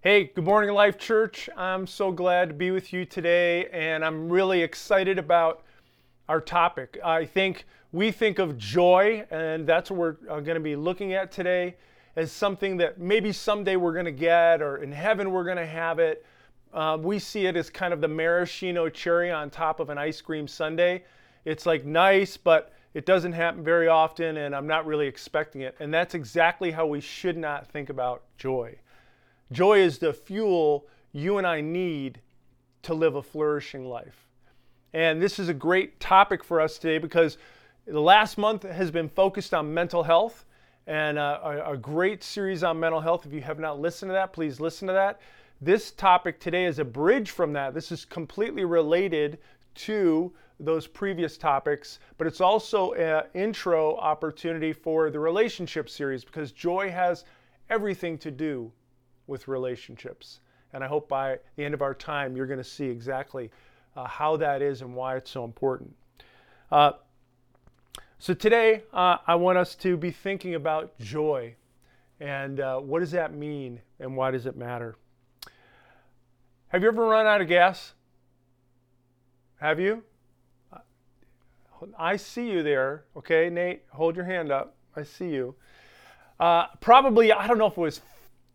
Hey, good morning, Life Church. I'm so glad to be with you today, and I'm really excited about our topic. I think we think of joy, and that's what we're uh, going to be looking at today, as something that maybe someday we're going to get, or in heaven we're going to have it. Uh, we see it as kind of the maraschino cherry on top of an ice cream sundae. It's like nice, but it doesn't happen very often, and I'm not really expecting it. And that's exactly how we should not think about joy. Joy is the fuel you and I need to live a flourishing life. And this is a great topic for us today because the last month has been focused on mental health and uh, a, a, great series on mental health. If you have not listened to that, please listen to that. This topic today is a bridge from that. This is completely related to those previous topics, but it's also an intro opportunity for the relationship series because joy has everything to do with relationships. And I hope by the end of our time, you're going to see exactly uh, how that is and why it's so important. Uh, so today, uh, I want us to be thinking about joy and uh, what does that mean and why does it matter? Have you ever run out of gas? Have you? I see you there. Okay, Nate, hold your hand up. I see you. Uh, probably, I don't know if it was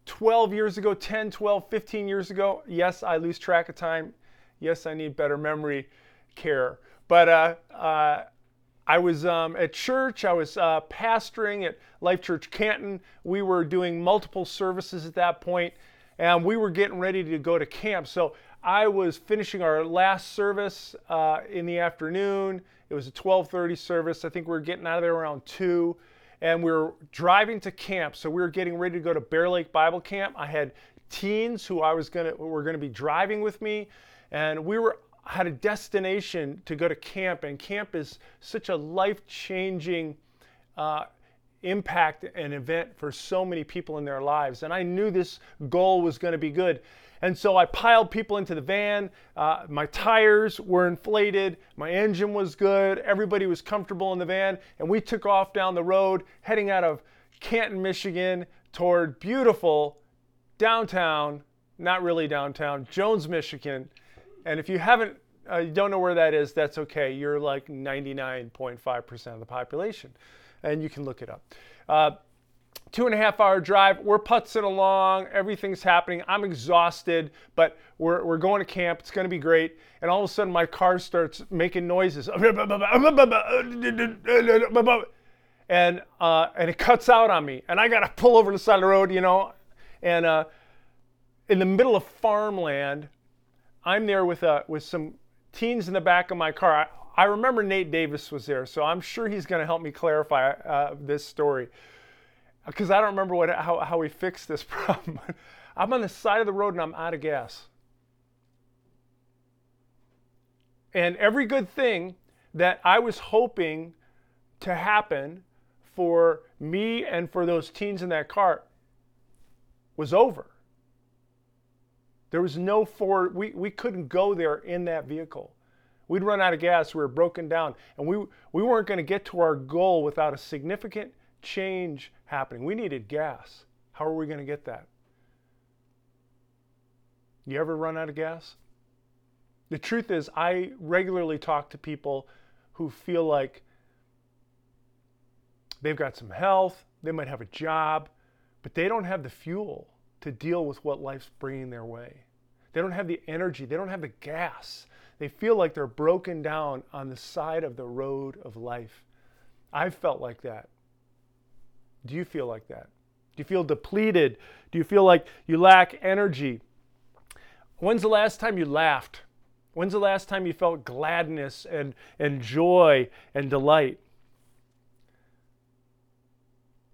12 years ago, 10, 12, 15 years ago. Yes, I lose track of time. Yes, I need better memory care. But uh, uh, I was um, at church, I was uh, pastoring at Life Church Canton. We were doing multiple services at that point, and we were getting ready to go to camp. So I was finishing our last service uh, in the afternoon. It was a 12:30 service. I think we were getting out of there around two and we were driving to camp. So we were getting ready to go to Bear Lake Bible Camp. I had teens who I was gonna were gonna be driving with me, and we were had a destination to go to camp. And camp is such a life changing. Uh, impact and event for so many people in their lives. And I knew this goal was going to be good. And so I piled people into the van. Uh, my tires were inflated. My engine was good. Everybody was comfortable in the van. And we took off down the road, heading out of Canton, Michigan, toward beautiful downtown, not really downtown, Jones, Michigan. And if you haven't, uh, you don't know where that is, that's okay. You're like 99.5% of the population. And you can look it up. Uh, two and a half hour drive. We're putzing along. Everything's happening. I'm exhausted, but we're, we're going to camp. It's going to be great. And all of a sudden, my car starts making noises. And, uh, and it cuts out on me. And I got to pull over to the side of the road, you know. And uh, in the middle of farmland, I'm there with, uh, with some teens in the back of my car. I, I remember Nate Davis was there, so I'm sure he's going to help me clarify uh, this story because I don't remember what, how, how we fixed this problem. I'm on the side of the road and I'm out of gas. And every good thing that I was hoping to happen for me and for those teens in that car was over. There was no forward, we, we couldn't go there in that vehicle. We'd run out of gas, we were broken down, and we, we weren't going to get to our goal without a significant change happening. We needed gas. How are we going to get that? You ever run out of gas? The truth is, I regularly talk to people who feel like they've got some health, they might have a job, but they don't have the fuel to deal with what life's bringing their way. They don't have the energy, they don't have the gas. They feel like they're broken down on the side of the road of life. I've felt like that. Do you feel like that? Do you feel depleted? Do you feel like you lack energy? When's the last time you laughed? When's the last time you felt gladness and, and joy and delight?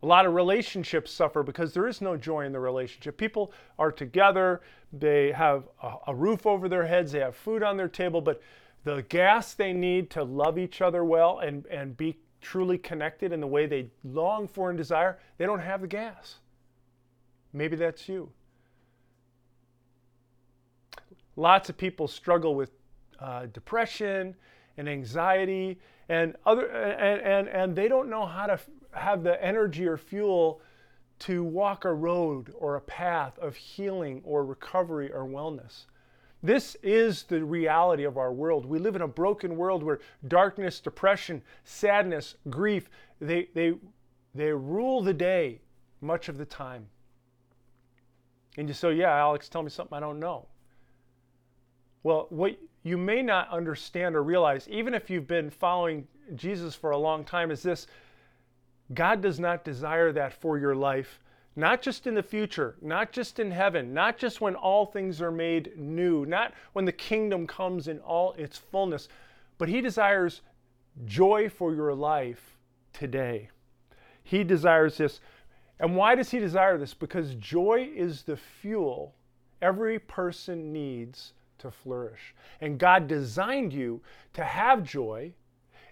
A lot of relationships suffer because there is no joy in the relationship. People are together, they have a, a, roof over their heads, they have food on their table, but the gas they need to love each other well and, and be truly connected in the way they long for and desire, they don't have the gas. Maybe that's you. Lots of people struggle with uh, depression and anxiety and other and, and and they don't know how to have the energy or fuel to walk a road or a path of healing or recovery or wellness. This is the reality of our world. We live in a broken world where darkness, depression, sadness, grief, they, they, they rule the day much of the time. And you say, oh, yeah, Alex, tell me something I don't know. Well, what you may not understand or realize, even if you've been following Jesus for a long time, is this God does not desire that for your life, not just in the future, not just in heaven, not just when all things are made new, not when the kingdom comes in all its fullness, but He desires joy for your life today. He desires this. And why does He desire this? Because joy is the fuel every person needs to flourish. And God designed you to have joy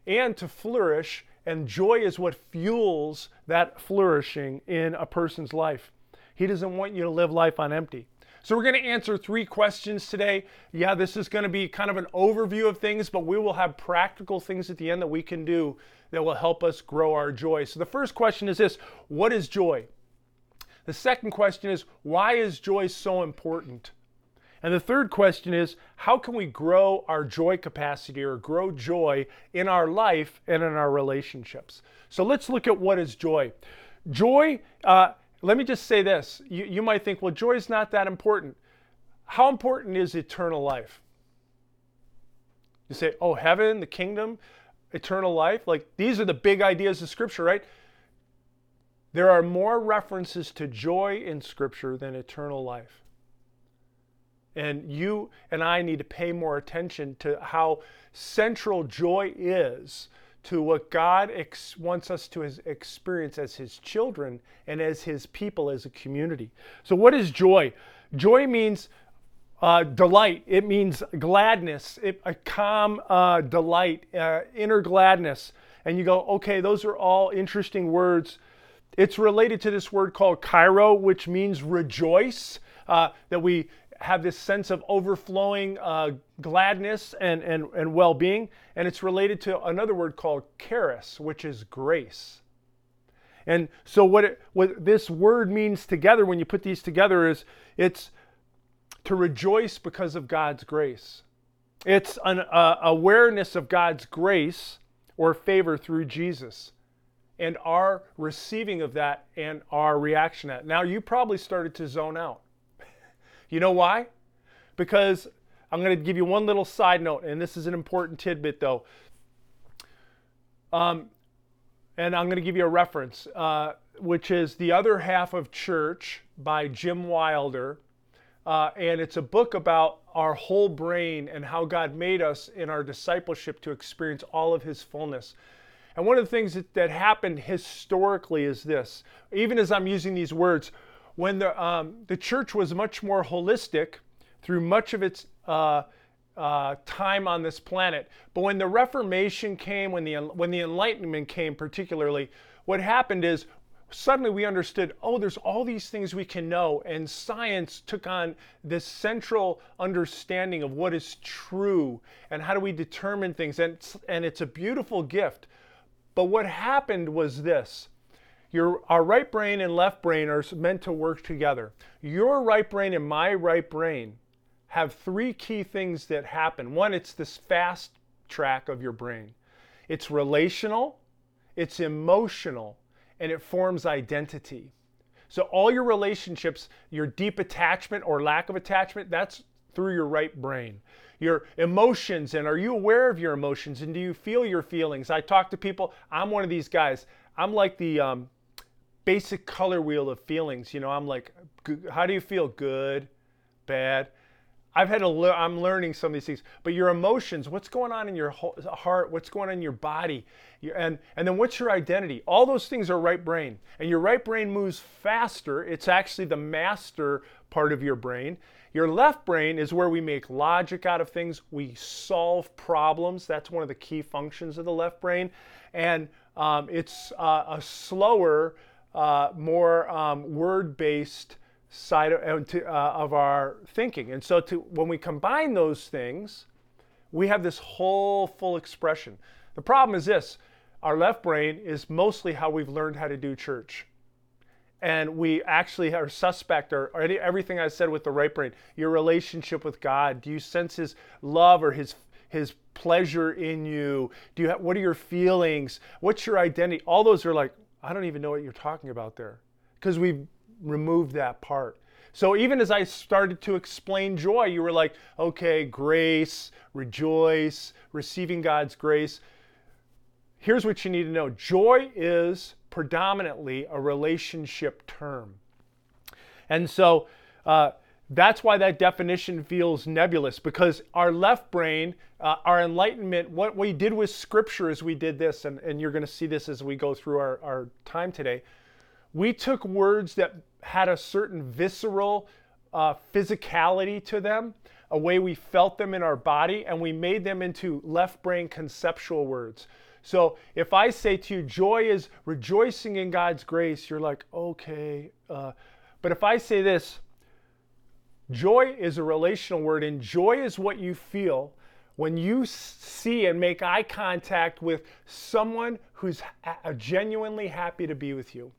and to flourish, and joy is what fuels that flourishing in a person's life. He doesn't want you to live life on empty. So, we're going to answer three questions today. Yeah, this is going to be kind of an overview of things, but we will have practical things at the end that we can do that will help us grow our joy. So, the first question is this What is joy? The second question is Why is joy so important? And the third question is how can we grow our joy capacity or grow joy in our life and in our relationships? So let's look at what is joy. Joy, uh, let me just say this. You, you might think, well, joy is not that important. How important is eternal life? You say, oh, heaven, the kingdom, eternal life. Like these are the big ideas of Scripture, right? There are more references to joy in Scripture than eternal life. And you and I need to pay more attention to how central joy is to what God ex- wants us to experience as His children and as His people, as a community. So, what is joy? Joy means uh, delight, it means gladness, it, a calm uh, delight, uh, inner gladness. And you go, okay, those are all interesting words. It's related to this word called chairo, which means rejoice. Uh, that we have this sense of overflowing uh, gladness and, and, and well being. And it's related to another word called charis, which is grace. And so, what, it, what this word means together, when you put these together, is it's to rejoice because of God's grace. It's an uh, awareness of God's grace or favor through Jesus and our receiving of that and our reaction to that. Now, you probably started to zone out you know why? Because I'm going to give you one little side note, and this is an important tidbit though. Um, and I'm going to give you a reference, uh, which is The Other Half of Church by Jim Wilder. Uh, and it's a book about our whole brain and how God made us in our discipleship to experience all of His fullness. And one of the things that, that happened historically is this even as I'm using these words, when the, um, the church was much more holistic through much of its uh, uh, time on this planet. But when the Reformation came, when the, when the Enlightenment came, particularly, what happened is suddenly we understood oh, there's all these things we can know. And science took on this central understanding of what is true and how do we determine things. And and it's a beautiful gift. But what happened was this your, our right brain and left brain are meant to work together. Your right brain and my right brain have three key things that happen. One, it's this fast track of your brain. It's relational, it's emotional, and it forms identity. So all your relationships, your deep attachment or lack of attachment, that's through your right brain. Your emotions, and are you aware of your emotions? And do you feel your feelings? I talk to people, I'm one of these guys. I'm like the um, basic color wheel of feelings. You know, I'm like, how do you feel? Good, bad. I've had to learn, I'm learning some of these things, but your emotions, what's going on in your heart, what's going on in your body, and, and then what's your identity? All those things are right brain. And your right brain moves faster. It's actually the master part of your brain. Your left brain is where we make logic out of things. We solve problems. That's one of the key functions of the left brain. And um, it's uh, a slower, uh, more um, word-based side of, uh, of, our thinking. And so to, when we combine those things, we have this whole full expression. The problem is this, our left brain is mostly how we've learned how to do church. and we actually are suspect or, or any, everything I said with the right brain, your relationship with God. Do you sense His love or His His pleasure in you? Do you have, what are your feelings? What's your identity? All those are like I don't even know what you're talking about there because we've removed that part. So even as I started to explain joy, you were like, okay, grace, rejoice, receiving God's grace. Here's what you need to know joy is predominantly a relationship term. And so uh, that's why that definition feels nebulous because our left brain, uh, our enlightenment, what we did with scripture as we did this, and, and you're going to see this as we go through our, our time today, we took words that had a certain visceral uh, physicality to them, a way we felt them in our body, and we made them into left brain conceptual words. So if I say to you, joy is rejoicing in God's grace, you're like, okay. Uh, but if I say this, joy is a relational word, and joy is what you feel when you see and make eye contact with someone who's genuinely happy to be with you.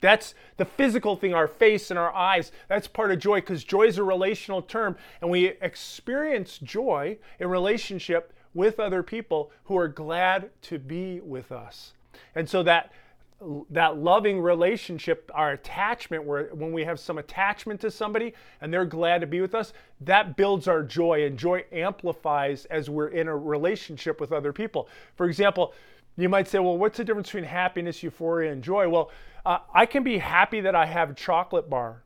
That's the physical thing, our face and our eyes. That's part of joy because joy is a relational term. And we experience joy in relationship with other people who are glad to be with us. And so that that loving relationship, our attachment, where when we have some attachment to somebody and they're glad to be with us, that builds our joy, and joy amplifies as we're in a relationship with other people. For example, you might say, well, what's the difference between happiness, euphoria, and joy? Well, uh, I can be happy that I have a chocolate bar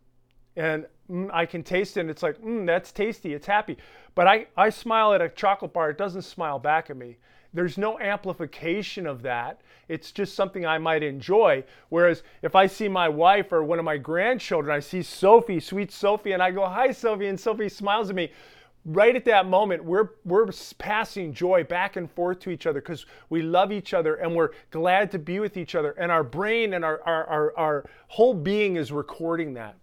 and mm, I can taste it and it's like, mm, that's tasty, it's happy. But I, I smile at a chocolate bar, it doesn't smile back at me. There's no amplification of that. It's just something I might enjoy. Whereas if I see my wife or one of my grandchildren, I see Sophie, sweet Sophie, and I go, Hi, Sophie, and Sophie smiles at me. Right at that moment, we're, we're passing joy back and forth to each other because we love each other and we're glad to be with each other. And our brain and our, our, our, our whole being is recording that.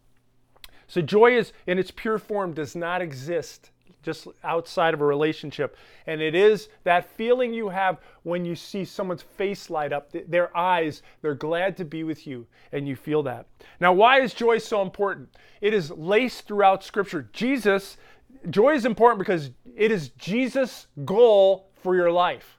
So joy is in its pure form does not exist just outside of a relationship. And it is that feeling you have when you see someone's face light up, their eyes, they're glad to be with you, and you feel that. Now, why is joy so important? It is laced throughout Scripture. Jesus, joy is important because it is Jesus' goal for your life.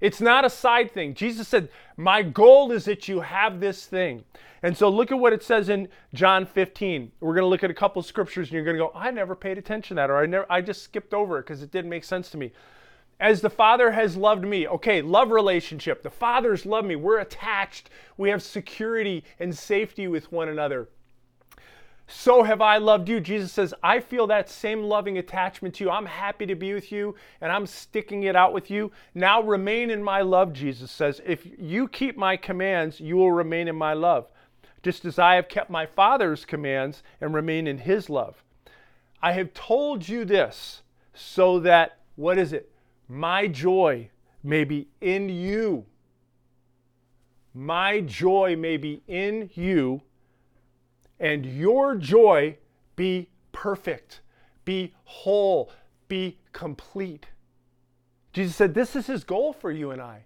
It's not a side thing. Jesus said, My goal is that you have this thing. And so look at what it says in John 15. We're going to look at a couple scriptures and you're going to go, I never paid attention to that, or I, never, I just skipped over it because it didn't make sense to me. As the Father has loved me. Okay, love relationship. The Father's loved me. We're attached. We have security and safety with one another so have I loved you. Jesus says, I feel that same loving attachment to you. I'm happy to be with you and I'm sticking it out with you. Now remain in my love, Jesus says. If you keep my commands, you will remain in my love, just as I have kept my Father's commands and remain in his love. I have told you this so that, what is it? My joy may be in you. My joy may be in you and your joy be perfect, be whole, be complete. Jesus said, This is his goal for you and I.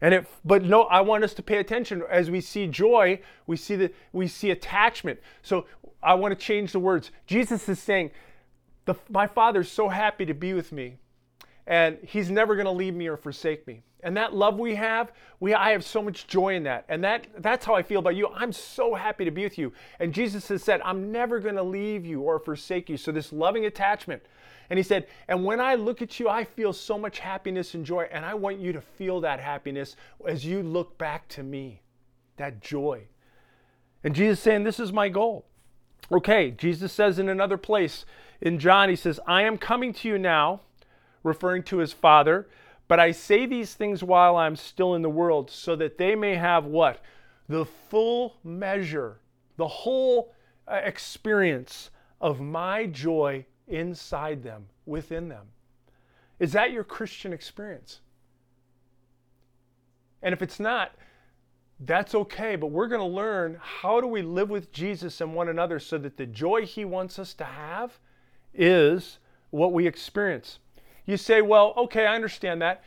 And it, but no, I want us to pay attention as we see joy, we see that we see attachment. So I want to change the words. Jesus is saying, the, My Father's so happy to be with me, and He's never going to leave me or forsake me and that love we have we i have so much joy in that. And that that's how i feel about you. I'm so happy to be with you. And jesus has said i'm never going to leave you or forsake you. So this loving attachment. And he said and when i look at you i feel so much happiness and joy and i want you to feel that happiness as you look back to me that joy. And jesus saying this is my goal. Okay jesus says in another place in john he says i am coming to you now referring to his father but I say these things while I'm still in the world, so that they may have what? The full measure, the whole uh, experience of my joy inside them, within them. Is that your Christian experience? And if it's not, that's okay, but we're going to learn how do we live with Jesus and one another so that the joy he wants us to have is what we experience. You say, well, okay, I understand that.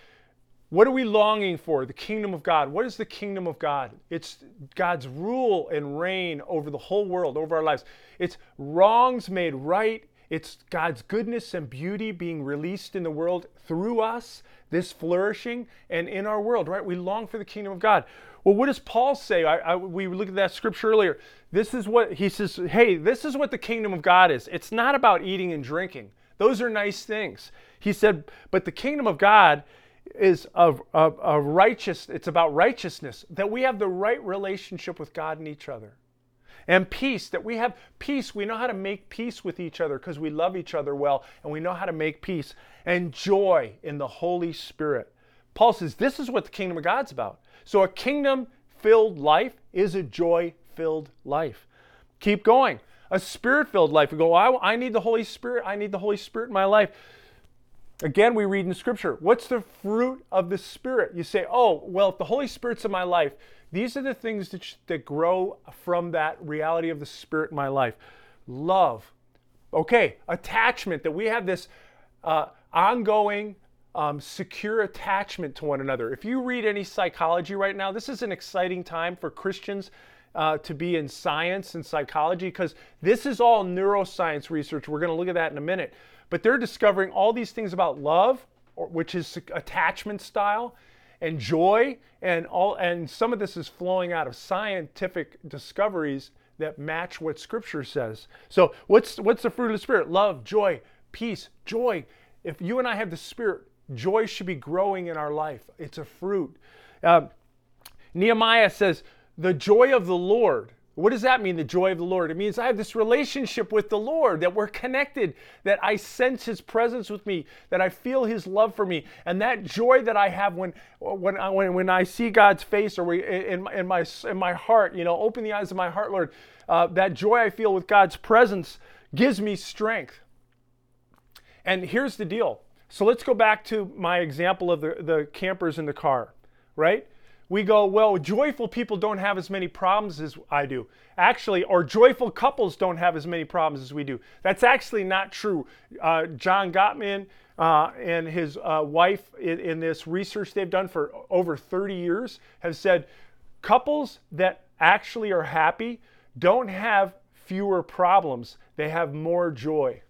What are we longing for? The kingdom of God. What is the kingdom of God? It's God's rule and reign over the whole world, over our lives. It's wrongs made right. It's God's goodness and beauty being released in the world through us, this flourishing, and in our world, right? We long for the kingdom of God. Well, what does Paul say? I, I, we looked at that scripture earlier. This is what he says hey, this is what the kingdom of God is. It's not about eating and drinking, those are nice things. He said, but the kingdom of God is of, of righteous, it's about righteousness, that we have the right relationship with God and each other. And peace, that we have peace. We know how to make peace with each other because we love each other well and we know how to make peace. And joy in the Holy Spirit. Paul says this is what the kingdom of God's about. So a kingdom filled life is a joy filled life. Keep going. A spirit filled life. We go, I, I need the Holy Spirit. I need the Holy Spirit in my life. Again, we read in Scripture, what's the fruit of the Spirit? You say, oh, well, if the Holy Spirit's in my life, these are the things that, that grow from that reality of the Spirit in my life. Love. Okay, attachment, that we have this uh, ongoing, um, secure attachment to one another. If you read any psychology right now, this is an exciting time for Christians uh, to be in science and psychology because this is all neuroscience research. We're going to look at that in a minute. But they're discovering all these things about love, which is attachment style, and joy, and all. And some of this is flowing out of scientific discoveries that match what Scripture says. So, what's what's the fruit of the Spirit? Love, joy, peace, joy. If you and I have the Spirit, joy should be growing in our life. It's a fruit. Uh, Nehemiah says, "The joy of the Lord." What does that mean, the joy of the Lord? It means I have this relationship with the Lord, that we're connected, that I sense His presence with me, that I feel His love for me. And that joy that I have when, when, I, when, when I see God's face or we, in, in, my, in my heart, you know, open the eyes of my heart, Lord, uh, that joy I feel with God's presence gives me strength. And here's the deal. So let's go back to my example of the, the campers in the car, right? We go, well, joyful people don't have as many problems as I do. Actually, or joyful couples don't have as many problems as we do. That's actually not true. Uh, John Gottman uh, and his uh, wife, in, in this research they've done for over 30 years, have said couples that actually are happy don't have fewer problems, they have more joy.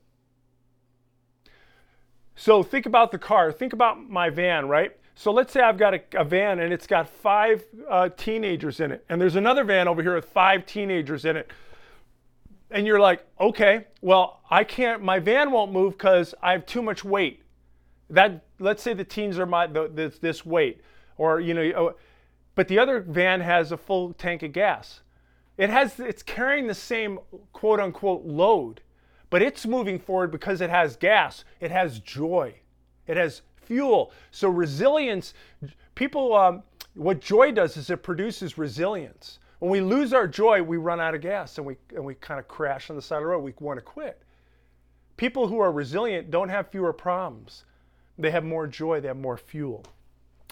So think about the car. Think about my van, right? So let's say I've got a, a van and it's got five uh, teenagers in it, and there's another van over here with five teenagers in it. And you're like, okay, well, I can't, my van won't move because I have too much weight. That, let's say the teens are my, the, this, this weight, or, you know, oh, but the other van has a full tank of gas. It has, it's carrying the same quote unquote load, but it's moving forward because it has gas, it has joy, it has fuel. So resilience, people, um, what joy does is it produces resilience. When we lose our joy, we run out of gas and we, and we kind of crash on the side of the road. We want to quit. People who are resilient don't have fewer problems. They have more joy, they have more fuel.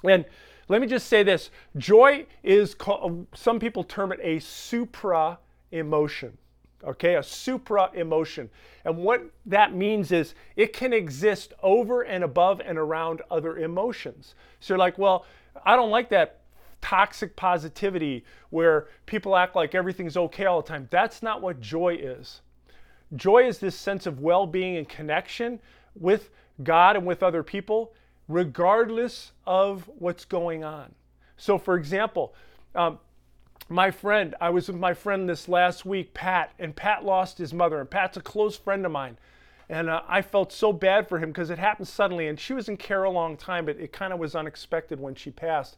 And let me just say this joy is, called, some people term it a supra emotion okay, a supra emotion. And what that means is it can exist over and above and around other emotions. So you're like, well, I don't like that toxic positivity where people act like everything's okay all the time. That's not what joy is. Joy is this sense of well being and connection with God and with other people, regardless of what's going on. So, for example, um, my friend, I was with my friend this last week, Pat, and Pat lost his mother, and Pat's a close friend of mine. And uh, I felt so bad for him because it happened suddenly, and she was in care a long time, but it kind of was unexpected when she passed.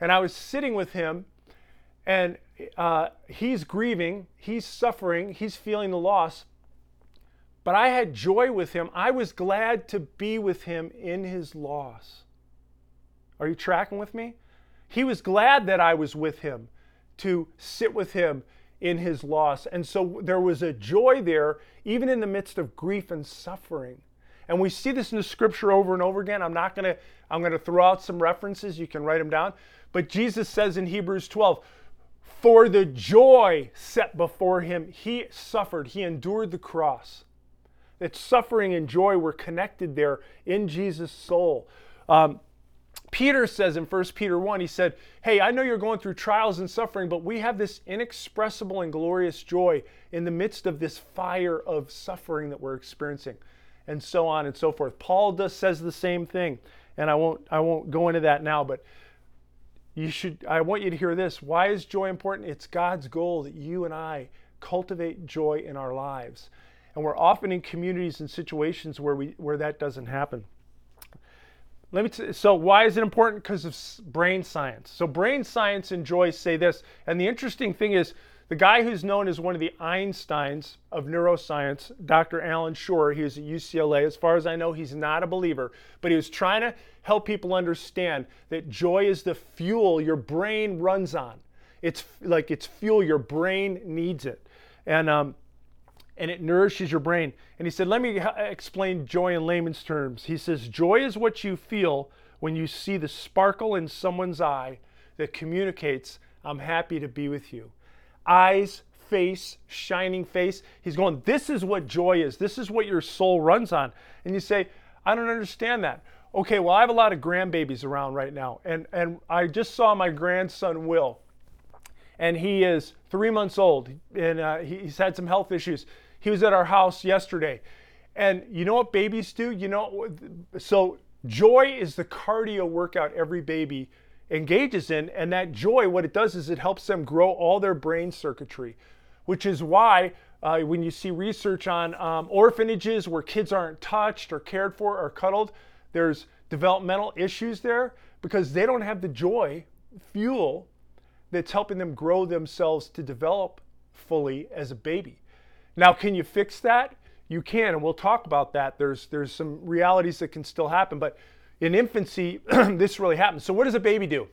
And I was sitting with him, and uh, he's grieving, he's suffering, he's feeling the loss. But I had joy with him. I was glad to be with him in his loss. Are you tracking with me? He was glad that I was with him to sit with him in his loss. And so there was a joy there, even in the midst of grief and suffering. And we see this in the scripture over and over again. I'm not going to, I'm going to throw out some references. You can write them down. But Jesus says in Hebrews 12, for the joy set before him, he suffered, he endured the cross. That suffering and joy were connected there in Jesus' soul. Um, Peter says in 1 Peter 1, he said, Hey, I know you're going through trials and suffering, but we have this inexpressible and glorious joy in the midst of this fire of suffering that we're experiencing, and so on and so forth. Paul does says the same thing, and I won't I won't go into that now, but you should I want you to hear this. Why is joy important? It's God's goal that you and I cultivate joy in our lives. And we're often in communities and situations where we where that doesn't happen. Let me t- so why is it important? Because of brain science. So brain science and joy say this. And the interesting thing is the guy who's known as one of the Einsteins of neuroscience, Dr. Allan Schore, he was at UCLA. As far as I know, he's not a believer, but he was trying to help people understand that joy is the fuel your brain runs on. It's like it's fuel, your brain needs it. And um, and it nourishes your brain. And he said, Let me explain joy in layman's terms. He says, Joy is what you feel when you see the sparkle in someone's eye that communicates, I'm happy to be with you. Eyes, face, shining face. He's going, This is what joy is. This is what your soul runs on. And you say, I don't understand that. Okay, well, I have a lot of grandbabies around right now. And, and I just saw my grandson, Will. And he is three months old. And uh, he's had some health issues he was at our house yesterday. And you know what babies do? You know, so joy is the cardio workout every baby engages in. And that joy, what it does is it helps them grow all their brain circuitry, which is why uh, when you see research on um, orphanages where kids aren't touched or cared for or cuddled, there's developmental issues there because they don't have the joy fuel that's helping them grow themselves to develop fully as a baby. Now, can you fix that? You can, and we'll talk about that. There's there's some realities that can still happen, but in infancy, this really happens. So, what does a baby do?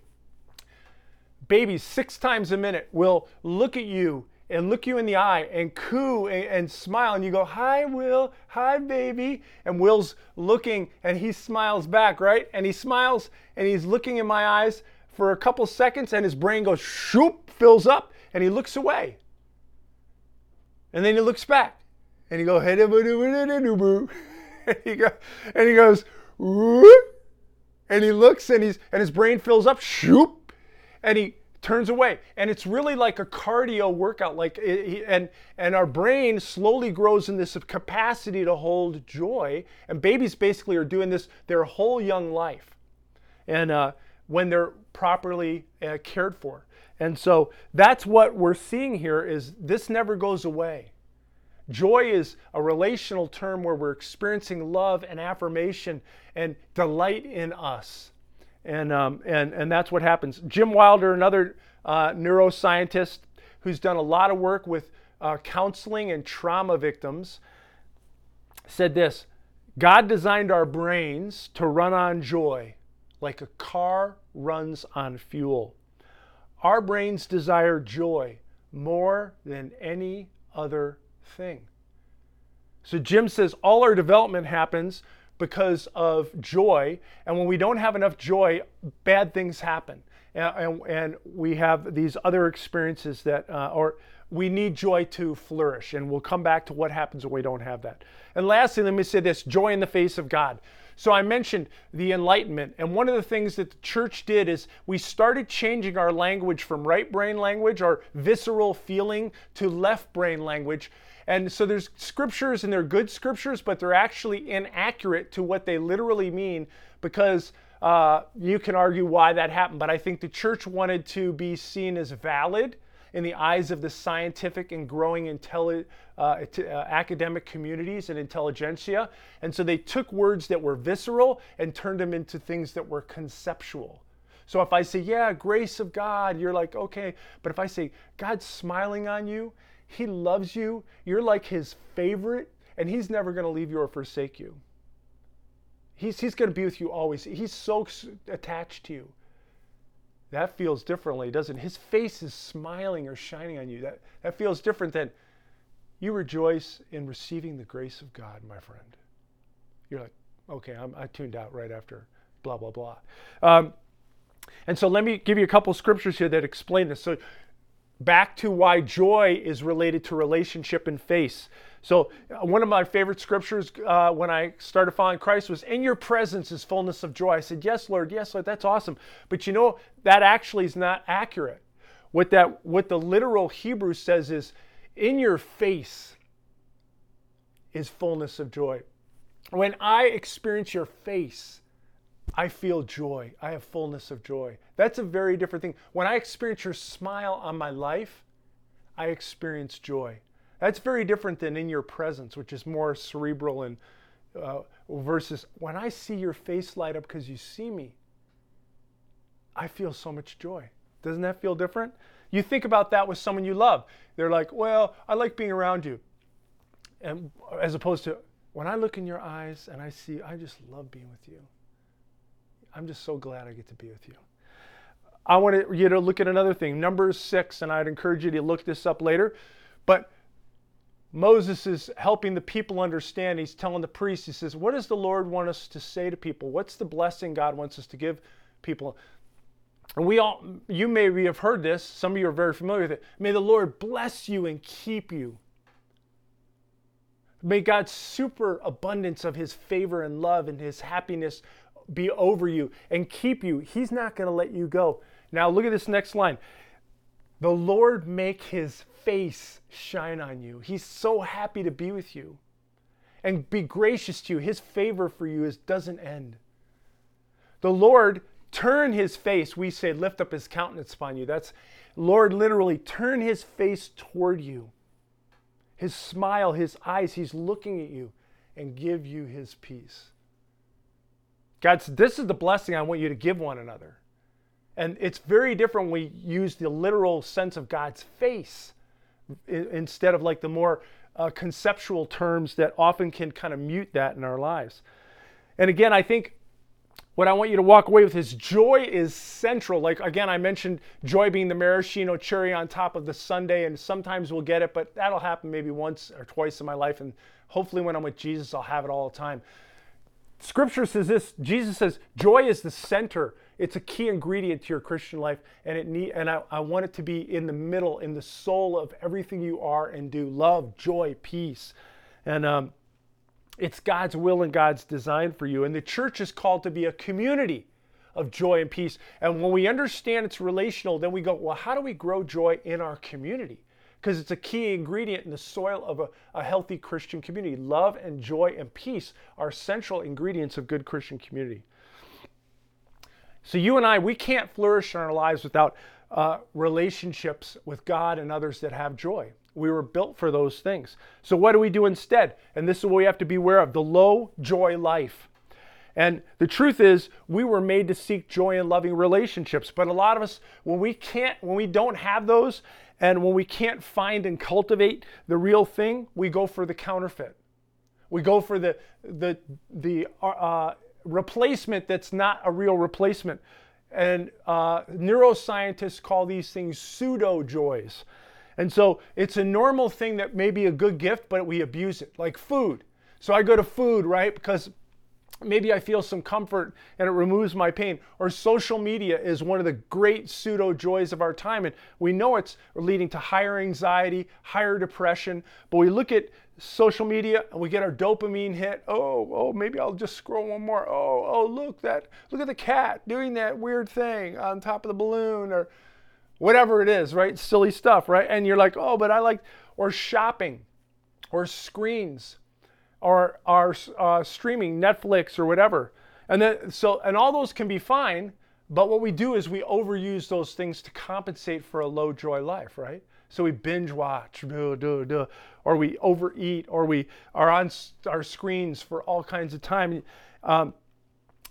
Babies six times a minute will look at you and look you in the eye and coo and, and, smile and you go hi will hi baby and will's looking and he smiles back right and he smiles and he's looking in my eyes for a couple seconds and his brain goes shoop fills up and he looks away and then he looks back and he goes, hey, and he goes, and he goes, and he looks and he's and his brain fills up, shoop, and he turns away. And it's really like a cardio workout. Like and and our brain slowly grows in this capacity to hold joy. And babies basically are doing this their whole young life, and uh, when they're properly uh, cared for. And so that's what we're seeing here is this never goes away. Joy is a relational term where we're experiencing love and affirmation and delight in us. And, um, and, and that's what happens. Jim Wilder, another uh, neuroscientist who's done a lot of work with uh, counseling and trauma victims, said this God designed our brains to run on joy like a car runs on fuel. Our brains desire joy more than any other thing. So Jim says all our development happens because of joy, and when we don't have enough joy, bad things happen. And, and, and we have these other experiences that, uh, or we need joy to flourish. And we'll come back to what happens when we don't have that. And lastly, let me say this joy in the face of God. So I mentioned the Enlightenment, and one of the things that the church did is we started changing our language from right brain language our visceral feeling to left brain language. And so there's scriptures and they're good scriptures, but they're actually inaccurate to what they literally mean because uh, you can argue why that happened. But I think the church wanted to be seen as valid in the eyes of the scientific and growing intelli- uh, uh, academic communities and intelligentsia. And so they took words that were visceral and turned them into things that were conceptual. So if I say, yeah, grace of God, you're like, okay. But if I say, God's smiling on you, He loves you, you're like His favorite, and He's never going to leave you or forsake you. He's, he's going to be with you always. He's so attached to you. That feels differently, doesn't? His face is smiling or shining on you. That, that feels different than you rejoice in receiving the grace of God, my friend. You're like, okay, I'm, I tuned out right after blah, blah, blah. Um, and so let me give you a couple scriptures here that explain this. So back to why joy is related to relationship and face. So, uh, one of my favorite scriptures uh, when I started following Christ was, In your presence is fullness of joy. I said, Yes, Lord, yes, Lord, that's awesome. But you know, that actually is not accurate. What, that, what the literal Hebrew says is, In your face is fullness of joy. When I experience your face, I feel joy. I have fullness of joy. That's a very different thing. When I experience your smile on my life, I experience joy. That's very different than in your presence, which is more cerebral and uh, versus when I see your face light up because you see me, I feel so much joy. Doesn't that feel different? You think about that with someone you love. They're like, well, I like being around you. And as opposed to when I look in your eyes and I see, I just love being with you. I'm just so glad I get to be with you. I want you to look at another thing, Numbers 6, and I'd encourage you to look this up later. But Moses is helping the people understand. He's telling the priests, he says, What does the Lord want us to say to people? What's the blessing God wants us to give people? And we all, you maybe have heard this, some of you are very familiar with it. May the Lord bless you and keep you. May God's super abundance of his favor and love and his happiness be over you and keep you. He's not going to let you go. Now, look at this next line. The Lord make his face shine on you. He's so happy to be with you and be gracious to you. His favor for you is, doesn't end. The Lord turn his face, we say, lift up his countenance upon you. That's Lord literally turn his face toward you. His smile, his eyes, he's looking at you and give you his peace. God, this is the blessing I want you to give one another. And it's very different when we use the literal sense of God's face instead of like the more uh, conceptual terms that often can kind of mute that in our lives. And again, I think what I want you to walk away with is joy is central. Like again, I mentioned joy being the maraschino cherry on top of the sundae, and sometimes we'll get it, but that'll happen maybe once or twice in my life. And hopefully, when I'm with Jesus, I'll have it all the time. Scripture says this Jesus says, joy is the center. It's a key ingredient to your Christian life, and it need, and I, I want it to be in the middle, in the soul of everything you are and do. Love, joy, peace. And um, it's God's will and God's design for you. And the church is called to be a community of joy and peace. And when we understand it's relational, then we go, well, how do we grow joy in our community? Because it's a key ingredient in the soil of a, a, healthy Christian community. Love and joy and peace are central ingredients of good Christian community. So, you and I, we can't flourish in our lives without uh, relationships with God and others that have joy. We were built for those things. So, what do we do instead? And this is what we have to be aware of the low joy life. And the truth is, we were made to seek joy in loving relationships. But a lot of us, when we can't, when we don't have those, and when we can't find and cultivate the real thing, we go for the counterfeit. We go for the, the, the uh, replacement that's not a real replacement. And uh, neuroscientists call these things pseudo joys. And so it's a normal thing that may be a good gift, but we abuse it, like food. So I go to food, right? Because maybe I feel some comfort and it removes my pain. Or social media is one of the great pseudo joys of our time. And we know it's leading to higher anxiety, higher depression. But we look at social media and we get our dopamine hit. Oh, oh, maybe I'll just scroll one more. Oh, oh, look that look at the cat doing that weird thing on top of the balloon or whatever it is, right? Silly stuff, right? And you're like, oh, but I like or shopping or screens or our uh, streaming Netflix or whatever. And then so and all those can be fine, but what we do is we overuse those things to compensate for a low joy life, right? So we binge watch, or we overeat, or we are on our screens for all kinds of time. Um,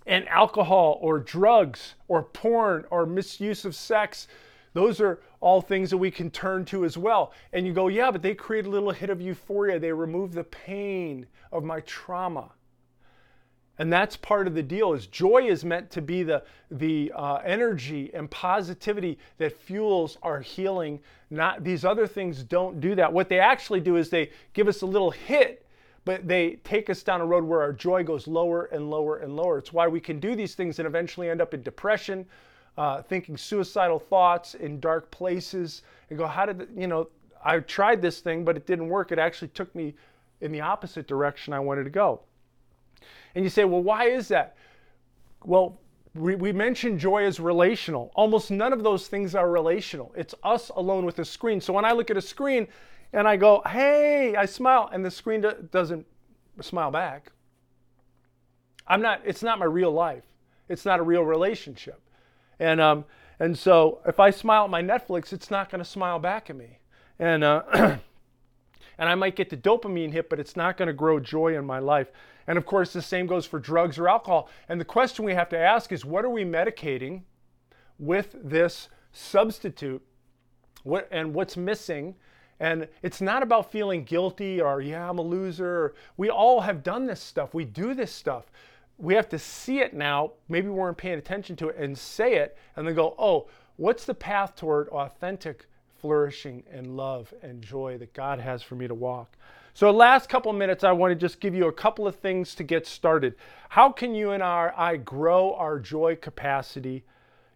and alcohol, or drugs, or porn, or misuse of sex those are all things that we can turn to as well. And you go, yeah, but they create a little hit of euphoria. They remove the pain of my trauma. And that's part of the deal is joy is meant to be the, the uh, energy and positivity that fuels our healing. Not these other things don't do that. What they actually do is they give us a little hit, but they take us down a road where our joy goes lower and lower and lower. It's why we can do these things and eventually end up in depression, uh, thinking suicidal thoughts in dark places and go, how did, you know, I tried this thing, but it didn't work. It actually took me in the opposite direction I wanted to go. And you say, well, why is that? Well, we, we mentioned joy is relational. Almost none of those things are relational. It's us alone with a screen. So when I look at a screen and I go, hey, I smile, and the screen doesn't smile back, I'm not, it's not my real life. It's not a real relationship. And, um, and so if I smile at my Netflix, it's not going to smile back at me. And, uh, and I might get the dopamine hit, but it's not going to grow joy in my life. And of course, the same goes for drugs or alcohol. And the question we have to ask is what are we medicating with this substitute? What, and what's missing? And it's not about feeling guilty or, yeah, I'm a loser. We all have done this stuff. We do this stuff. We have to see it now. Maybe we weren't paying attention to it and say it and then go, oh, what's the path toward authentic flourishing and love and joy that God has for me to walk? So, last couple minutes, I want to just give you a couple of things to get started. How can you and I grow our joy capacity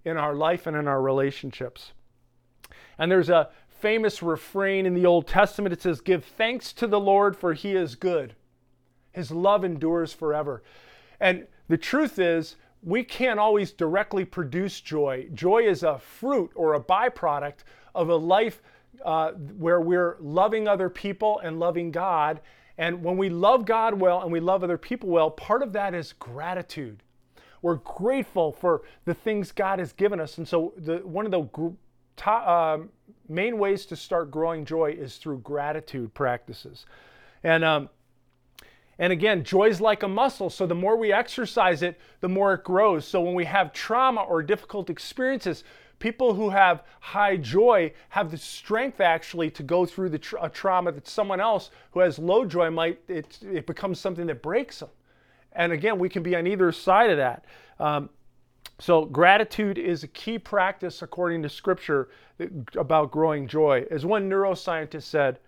in our life and in our relationships? And there's a famous refrain in the Old Testament. It says, Give thanks to the Lord, for he is good. His love endures forever. And the truth is, we can't always directly produce joy. Joy is a fruit or a byproduct of a life uh, where we're loving other people and loving God. And when we love God well and we love other people well, part of that is gratitude. We're grateful for the things God has given us. And so, the, one of the gr- top, uh, main ways to start growing joy is through gratitude practices. And, um, and again, joy is like a muscle. So the more we exercise it, the more it grows. So when we have trauma or difficult experiences, People who have high joy have the strength actually to go through the tra- trauma that someone else who has low joy might, it, it becomes something that breaks them. And again, we can be on either side of that. Um, so, gratitude is a key practice according to scripture about growing joy. As one neuroscientist said,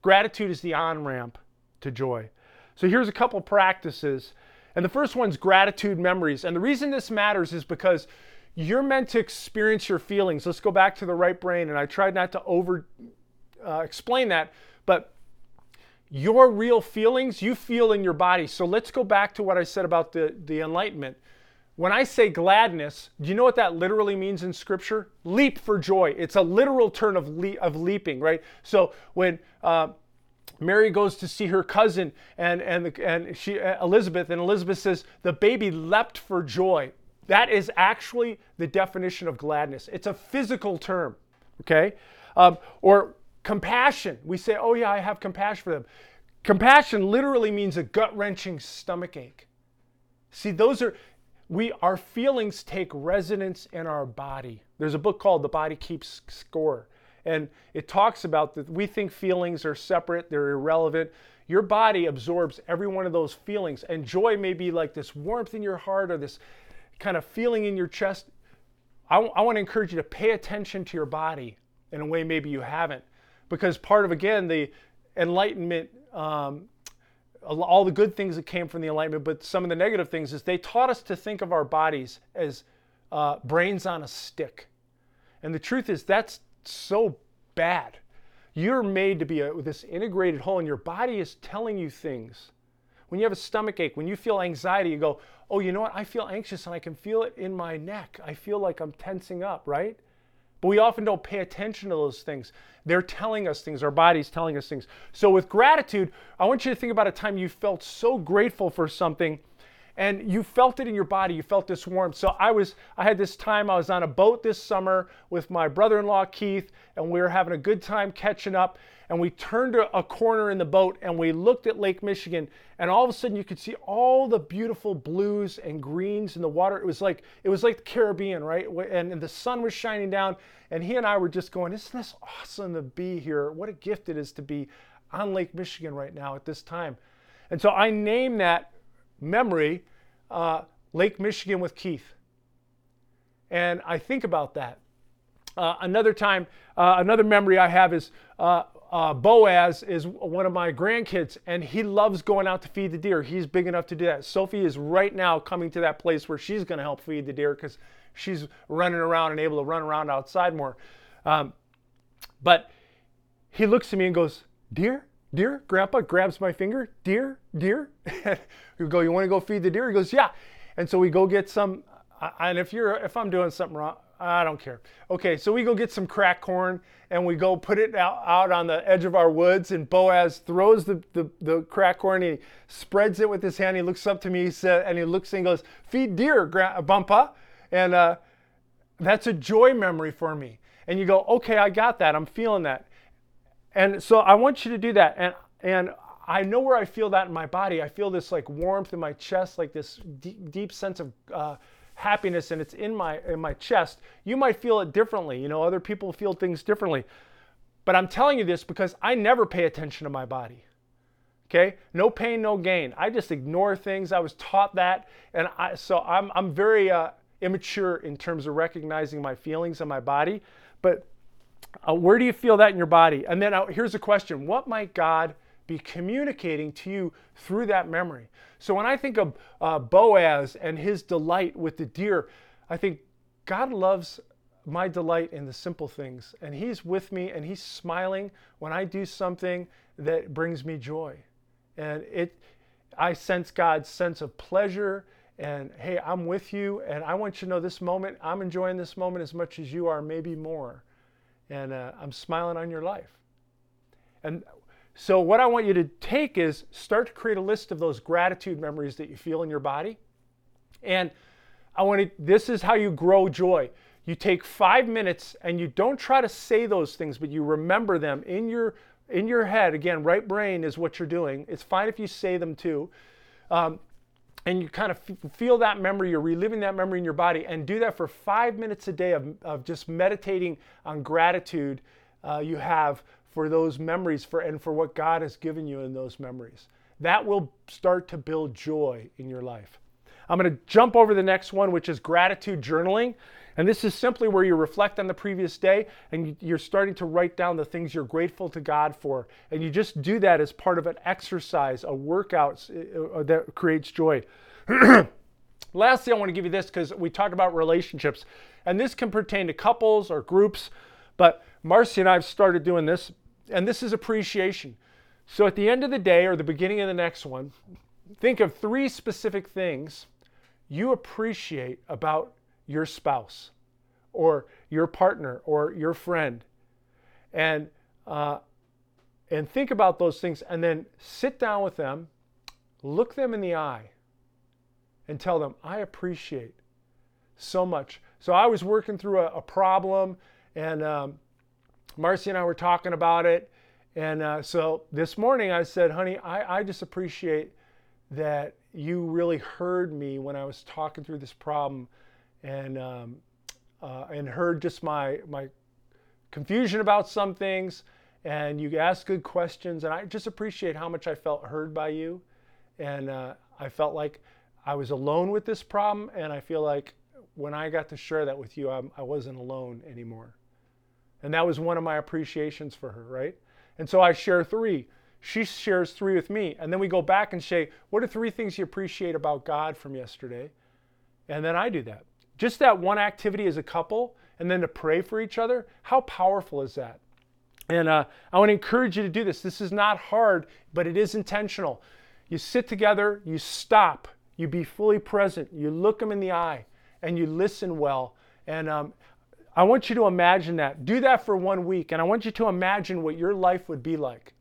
gratitude is the on ramp to joy. So, here's a couple practices. And the first one's gratitude memories. And the reason this matters is because you're meant to experience your feelings. Let's go back to the right brain, and I tried not to over uh, explain that, but your real feelings you feel in your body. So let's go back to what I said about the, the enlightenment. When I say gladness, do you know what that literally means in Scripture? Leap for joy. It's a literal turn of, le- of leaping, right? So when uh, Mary goes to see her cousin and and and she Elizabeth and Elizabeth says the baby leapt for joy. That is actually the definition of gladness. It's a physical term, okay? Um, or compassion. We say, oh, yeah, I have compassion for them. Compassion literally means a gut wrenching stomach ache. See, those are, we, our feelings take resonance in our body. There's a book called The Body Keeps Score. And it talks about that we think feelings are separate, they're irrelevant. Your body absorbs every one of those feelings. And joy may be like this warmth in your heart or this kind of feeling in your chest, I, w- I want to encourage you to pay attention to your body in a way maybe you haven't. Because part of, again, the enlightenment, um, all the good things that came from the enlightenment, but some of the negative things is they taught us to think of our bodies as uh, brains on a stick. And the truth is, that's so bad. You're made to be a, this integrated whole, and your body is telling you things. When you have a stomach ache, when you feel anxiety, you go, oh, you know what? I feel anxious and I can feel it in my neck. I feel like I'm tensing up, right? But we often don't pay attention to those things. They're telling us things, our body's telling us things. So with gratitude, I want you to think about a time you felt so grateful for something and you felt it in your body you felt this warmth. So i was i had this time i was on a boat this summer with my brother-in-law keith and we were having a good time catching up and we turned a corner in the boat and we looked at lake michigan and all of a sudden you could see all the beautiful blues and greens in the water. It was like it was like the caribbean right? And, and the sun was shining down and he and i were just going isn't this awesome to be here? What a gift it is to be on lake michigan right now at this time. And so i named that memory, uh, Lake Michigan with Keith. And I think about that. Uh, another time, uh, another memory I have is uh, uh, Boaz is one of my grandkids, and he loves going out to feed the deer. He's big enough to do that. Sophie is right now coming to that place where she's going to help feed the deer because she's running around and able to run around outside more. Um, but he looks at me and goes, Deer? Deer? Grandpa grabs my finger. Deer? Deer? we go, You want to go feed the deer? He goes, Yeah. And so we go get some. And if you're if I'm doing something wrong, I don't care. Okay, so we go get some crack corn and we go put it out, out on the edge of our woods. And Boaz throws the, the, the crack corn and he spreads it with his hand. He looks up to me he said, and he looks and goes, Feed deer, Bumpa. And uh, that's a joy memory for me. And you go, Okay, I got that. I'm feeling that. And so I want you to do that. And, and I know where I feel that in my body. I feel this like warmth in my chest, like this deep, deep sense of. Uh, happiness and it's in my in my chest. You might feel it differently. You know other people feel things differently. But i'm telling you this because i never pay attention to my body. Okay? No pain no gain. I just ignore things. I was taught that. And I, so i'm, I'm very uh, immature in terms of recognizing my feelings in my body. But uh, where do you feel that in your body and then uh, here's a question what might god be communicating to you through that memory. So when I think of uh, Boaz and his delight with the deer, I think God loves my delight in the simple things. And He's with me and He's smiling when I do something that brings me joy. And it, I sense God's sense of pleasure and hey, I'm with you, and I want you to know this moment, I'm enjoying this moment as much as you are, maybe more. And uh, I'm smiling on your life. And so, what I want you to take is start to create a list of those gratitude memories that you feel in your body. And I want to, this is how you grow joy. You take five minutes and you don't try to say those things, but you remember them in your in your head. Again, right brain is what you're doing. It's fine if you say them too. Um, and you kind of feel that memory, you're reliving that memory in your body, and do that for five minutes a day of, of just meditating on gratitude uh, you have for those memories for and for what God has given you in those memories. That will start to build joy in your life. I'm going to jump over the next one, which is gratitude journaling. And this is simply where you reflect on the previous day and you're starting to write down the things you're grateful to God for. And you just do that as part of an exercise, a workout uh, uh, that creates joy. Lastly, I want to give you this because we talk about relationships. And this can pertain to couples or groups. But Marcy and I have started doing this and this is appreciation. So at the end of the day or the beginning of the next one, think of three specific things you appreciate about your spouse or your partner or your friend. And uh, and think about those things and then sit down with them, look them in the eye, and tell them, I appreciate so much. So I was working through a, a problem and um, Marcy and I were talking about it. And uh, so this morning I said, honey, I, I just appreciate that you really heard me when I was talking through this problem and, um, uh, and heard just my, my confusion about some things. And you asked good questions. And I just appreciate how much I felt heard by you. And uh, I felt like I was alone with this problem. And I feel like when I got to share that with you, I'm, I wasn't alone anymore. And that was one of my appreciations for her, right? And so I share three. She shares three with me. And then we go back and say, what are three things you appreciate about God from yesterday? And then I do that. Just that one activity as a couple and then to pray for each other, how powerful is that? And uh, I want to encourage you to do this. This is not hard, but it is intentional. You sit together, you stop, you be fully present, you look them in the eye, and you listen well. And um, I want you to imagine that. Do that for one week, and I want you to imagine what your life would be like.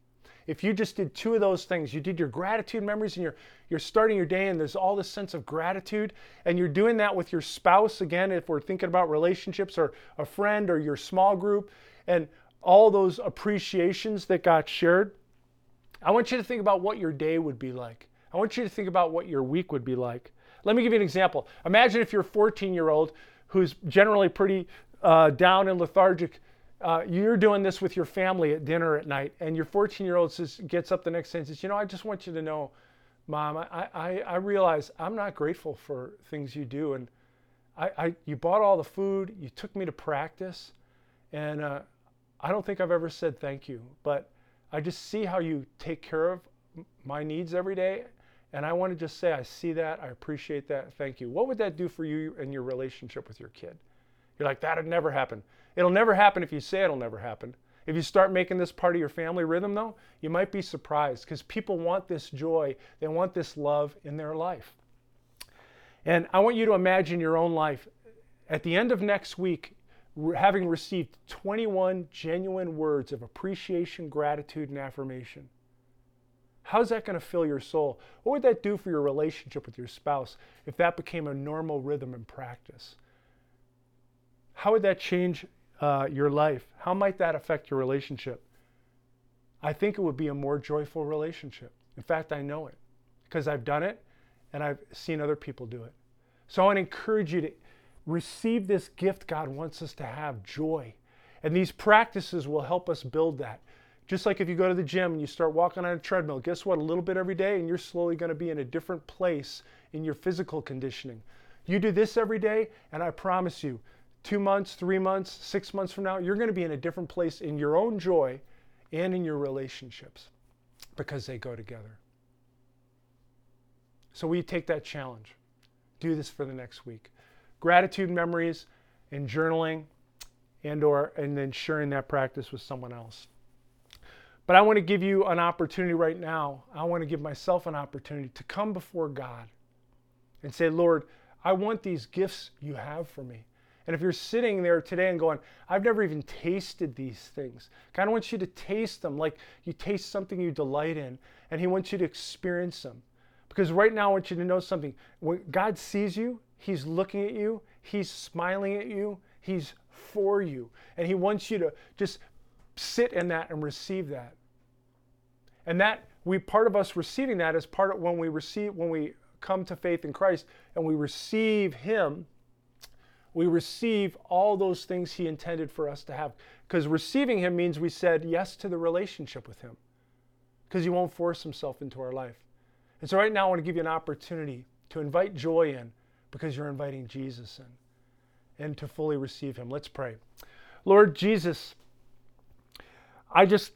If you just did two of those things, you did your gratitude memories and you're, you're starting your day and there's all this sense of gratitude, and you're doing that with your spouse, again, if we're thinking about relationships or a friend or your small group, and all those appreciations that got shared, I want you to think about what your day would be like. I want you to think about what your week would be like. Let me give you an example. Imagine if you're a 14 year old who's generally pretty uh, down and lethargic, uh, you're doing this with your family at dinner at night, and your 14 year old gets up the next day and says, You know, I just want you to know, Mom, I, I, I realize I'm not grateful for things you do. And I, I, you bought all the food, you took me to practice, and uh, I don't think I've ever said thank you. But I just see how you take care of my needs every day. And I want to just say, I see that. I appreciate that. Thank you. What would that do for you and your relationship with your kid? You're like, that'd never happen. It'll never happen if you say it'll never happen. If you start making this part of your family rhythm, though, you might be surprised because people want this joy, they want this love in their life. And I want you to imagine your own life. At the end of next week, having received 21 genuine words of appreciation, gratitude, and affirmation. How's that going to fill your soul? What would that do for your relationship with your spouse if that became a normal rhythm and practice? How would that change uh, your life? How might that affect your relationship? I think it would be a more joyful relationship. In fact, I know it because I've done it and I've seen other people do it. So I want to encourage you to receive this gift God wants us to have joy. And these practices will help us build that. Just like if you go to the gym and you start walking on a treadmill, guess what? A little bit every day, and you're slowly going to be in a different place in your physical conditioning. You do this every day, and I promise you, two months, three months, six months from now, you're going to be in a different place in your own joy and in your relationships because they go together. So we take that challenge. Do this for the next week. Gratitude memories and journaling and or and then sharing that practice with someone else. But I want to give you an opportunity right now. I want to give myself an opportunity to come before God and say, Lord, I want these gifts you have for me. And if you're sitting there today and going, I've never even tasted these things, God wants you to taste them like you taste something you delight in, and He wants you to experience them. Because right now, I want you to know something. When God sees you, He's looking at you, He's smiling at you, He's for you. And He wants you to just sit in that and receive that. And that we part of us receiving that is part of when we receive when we come to faith in Christ and we receive Him we receive all those things He intended for us to have. Because receiving Him means we said yes to the relationship with Him, because He won't force Himself into our life. And so, right now, I want to give you an opportunity to invite joy in because you're inviting Jesus in and to fully receive Him. Let's pray. Lord Jesus, I just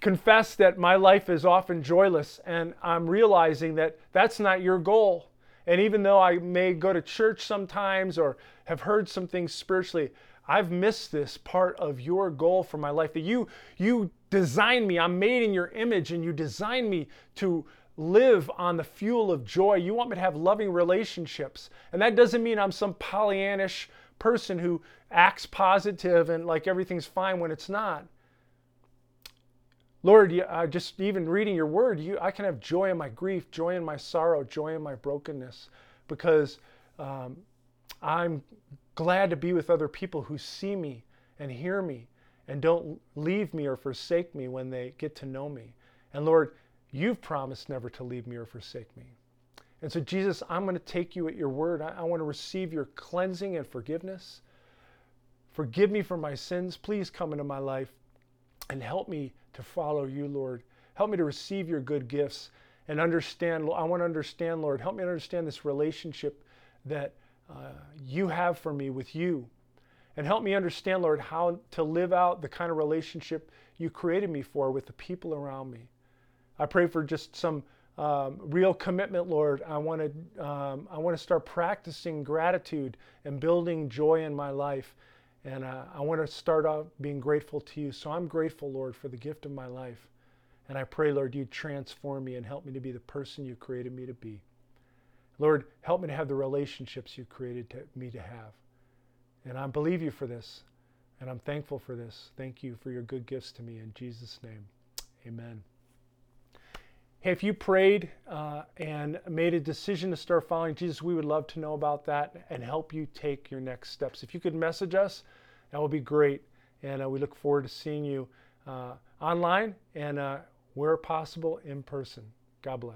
confess that my life is often joyless, and I'm realizing that that's not your goal. And even though I may go to church sometimes or have heard some things spiritually, I've missed this part of your goal for my life that you you designed me. I'm made in your image and you designed me to live on the fuel of joy. You want me to have loving relationships. And that doesn't mean I'm some Pollyannish person who acts positive and like everything's fine when it's not. Lord, uh, just even reading your word, you, I can have joy in my grief, joy in my sorrow, joy in my brokenness, because um, I'm glad to be with other people who see me and hear me and don't leave me or forsake me when they get to know me. And Lord, you've promised never to leave me or forsake me. And so, Jesus, I'm going to take you at your word. I, I want to receive your cleansing and forgiveness. Forgive me for my sins. Please come into my life and help me to follow you, Lord. Help me to receive your good gifts and understand. I want to understand, Lord. Help me understand this relationship that uh, you have for me with you. And help me understand, Lord, how to live out the kind of relationship you created me for with the people around me. I pray for just some um, real commitment, Lord. I want to um, I want to start practicing gratitude and building joy in my life. And uh, I want to start off being grateful to you. So I'm grateful, Lord, for the gift of my life. And I pray, Lord, you transform me and help me to be the person you created me to be. Lord, help me to have the relationships you created to, me to have. And I believe you for this. And I'm thankful for this. Thank you for your good gifts to me. In Jesus' name, amen. Hey, if you prayed uh, and made a decision to start following Jesus, we would love to know about that and help you take your next steps. If you could message us, that would be great. And uh, we look forward to seeing you uh, online and uh, where possible in person. God bless.